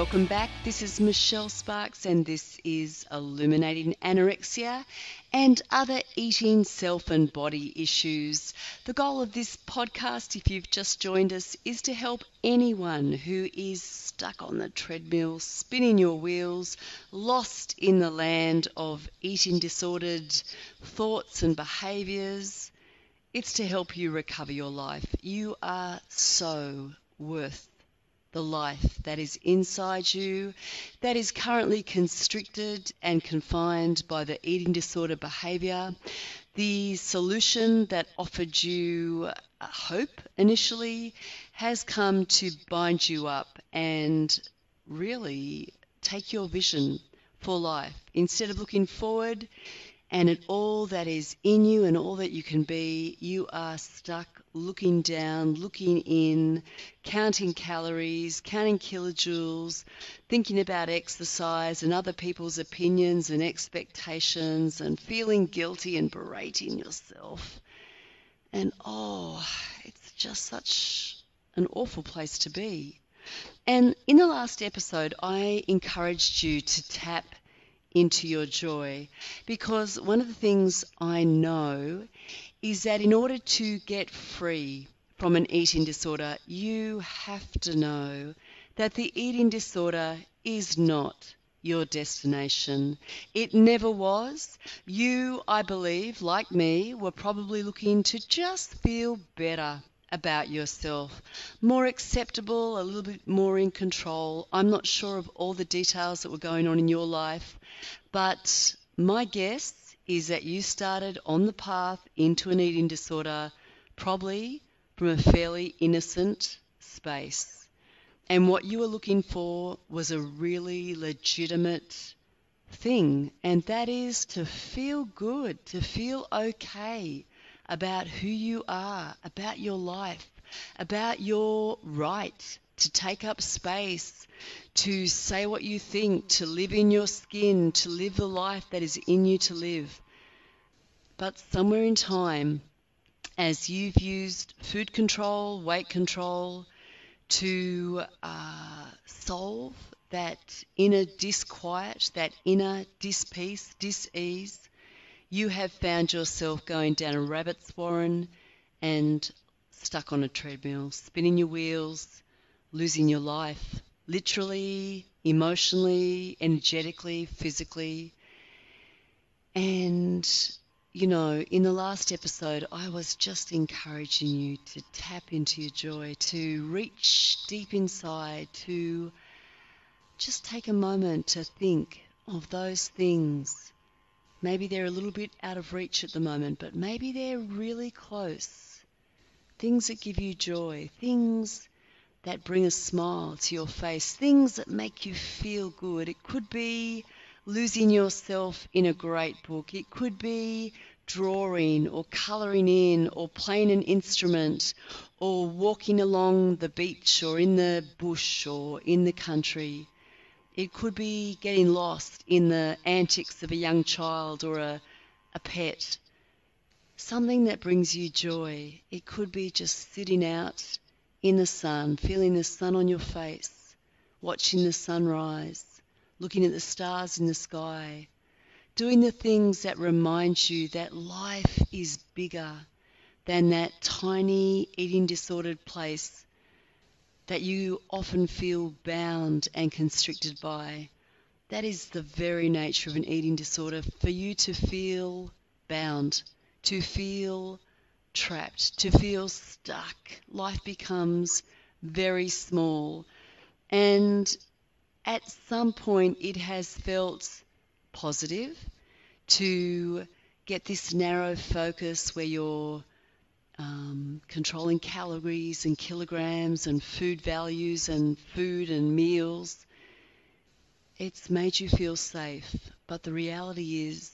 welcome back. This is Michelle Sparks, and this is Illuminating Anorexia and Other Eating, Self, and Body Issues. The goal of this podcast, if you've just joined us, is to help anyone who is stuck on the treadmill, spinning your wheels, lost in the land of eating disordered thoughts and behaviors. It's to help you recover your life. You are so worth the life that is inside you, that is currently constricted and confined by the eating disorder behavior. The solution that offered you uh, hope initially has come to bind you up and really take your vision for life. Instead of looking forward, and at all that is in you and all that you can be, you are stuck looking down, looking in, counting calories, counting kilojoules, thinking about exercise and other people's opinions and expectations, and feeling guilty and berating yourself. And oh, it's just such an awful place to be. And in the last episode, I encouraged you to tap into your joy. Because one of the things I know is that in order to get free from an eating disorder, you have to know that the eating disorder is not your destination. It never was. You, I believe, like me, were probably looking to just feel better about yourself, more acceptable, a little bit more in control. I'm not sure of all the details that were going on in your life, but my guess is that you started on the path into an eating disorder probably from a fairly innocent space. And what you were looking for was a really legitimate thing, and that is to feel good, to feel okay about who you are, about your life, about your right to take up space, to say what you think, to live in your skin, to live the life that is in you to live. But somewhere in time, as you've used food control, weight control to uh, solve that inner disquiet, that inner dispeace, disease, you have found yourself going down a rabbit's warren and stuck on a treadmill, spinning your wheels, losing your life, literally, emotionally, energetically, physically. And, you know, in the last episode, I was just encouraging you to tap into your joy, to reach deep inside, to just take a moment to think of those things Maybe they're a little bit out of reach at the moment, but maybe they're really close. Things that give you joy, things that bring a smile to your face, things that make you feel good. It could be losing yourself in a great book, it could be drawing or colouring in or playing an instrument or walking along the beach or in the bush or in the country. It could be getting lost in the antics of a young child or a, a pet. Something that brings you joy. It could be just sitting out in the sun, feeling the sun on your face, watching the sunrise, looking at the stars in the sky, doing the things that remind you that life is bigger than that tiny eating disordered place that you often feel bound and constricted by. That is the very nature of an eating disorder for you to feel bound, to feel trapped, to feel stuck. Life becomes very small. And at some point, it has felt positive to get this narrow focus where you're um, controlling calories and kilograms and food values and food and meals. It's made you feel safe, but the reality is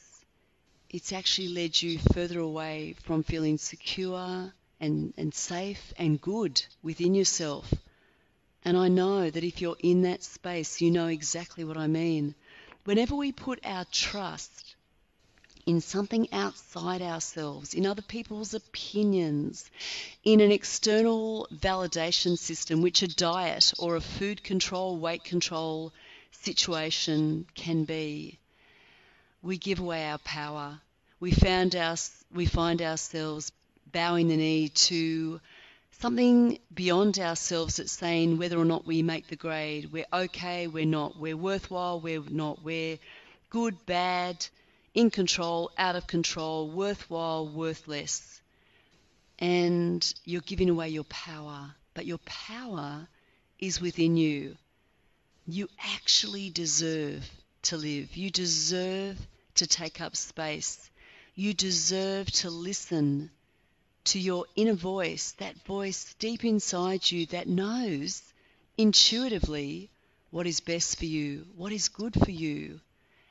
it's actually led you further away from feeling secure and, and safe and good within yourself. And I know that if you're in that space, you know exactly what I mean. Whenever we put our trust in something outside ourselves, in other people's opinions, in an external validation system, which a diet or a food control, weight control situation can be, we give away our power. We, found our, we find ourselves bowing the knee to something beyond ourselves that's saying whether or not we make the grade. We're okay, we're not. We're worthwhile, we're not. We're good, bad, in control, out of control, worthwhile, worthless. And you're giving away your power. But your power is within you. You actually deserve to live. You deserve to take up space. You deserve to listen to your inner voice, that voice deep inside you that knows intuitively what is best for you, what is good for you.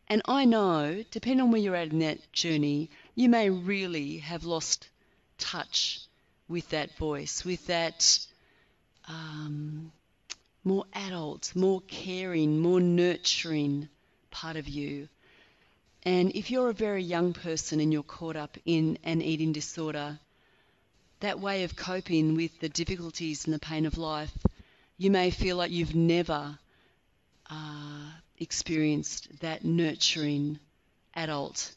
And I know, depending on where you're at in that journey, you may really have lost touch with that voice, with that um, more adult, more caring, more nurturing part of you. And if you're a very young person and you're caught up in an eating disorder, that way of coping with the difficulties and the pain of life, you may feel like you've never uh, experienced that nurturing adult.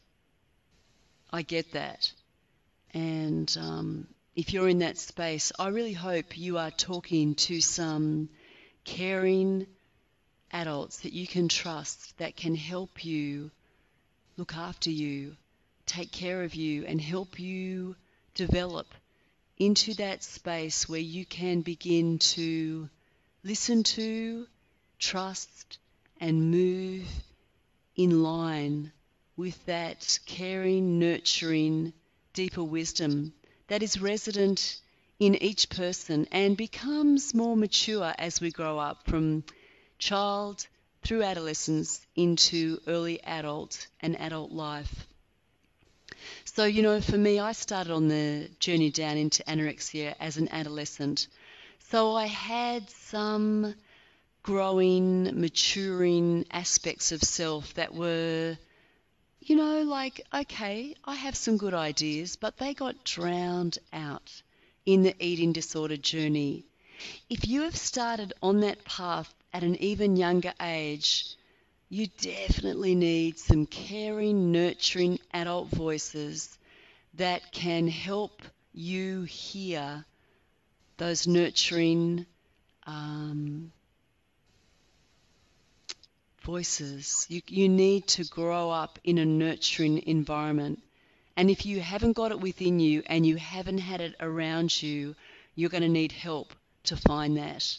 I get that. And um, if you're in that space, I really hope you are talking to some caring adults that you can trust that can help you look after you, take care of you, and help you develop into that space where you can begin to listen to, trust, and move in line with that caring, nurturing, deeper wisdom that is resident in each person and becomes more mature as we grow up from child through adolescence into early adult and adult life. So, you know, for me, I started on the journey down into anorexia as an adolescent. So I had some growing, maturing aspects of self that were, you know, like, okay, I have some good ideas, but they got drowned out in the eating disorder journey. If you have started on that path at an even younger age, you definitely need some caring, nurturing adult voices that can help you hear those nurturing um, voices. You, you need to grow up in a nurturing environment. And if you haven't got it within you and you haven't had it around you, you're going to need help to find that.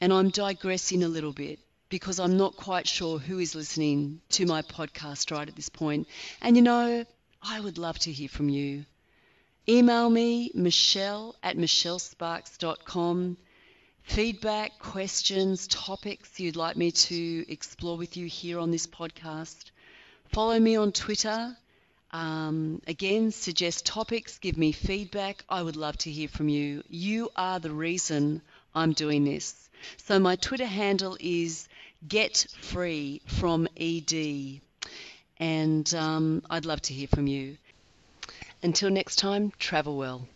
And I'm digressing a little bit because I'm not quite sure who is listening to my podcast right at this point. And you know, I would love to hear from you. Email me, michelle at michellesparks.com. Feedback, questions, topics you'd like me to explore with you here on this podcast. Follow me on Twitter. Um, again, suggest topics, give me feedback. I would love to hear from you. You are the reason I'm doing this. So my Twitter handle is get free from ED. And um, I'd love to hear from you. Until next time, travel well.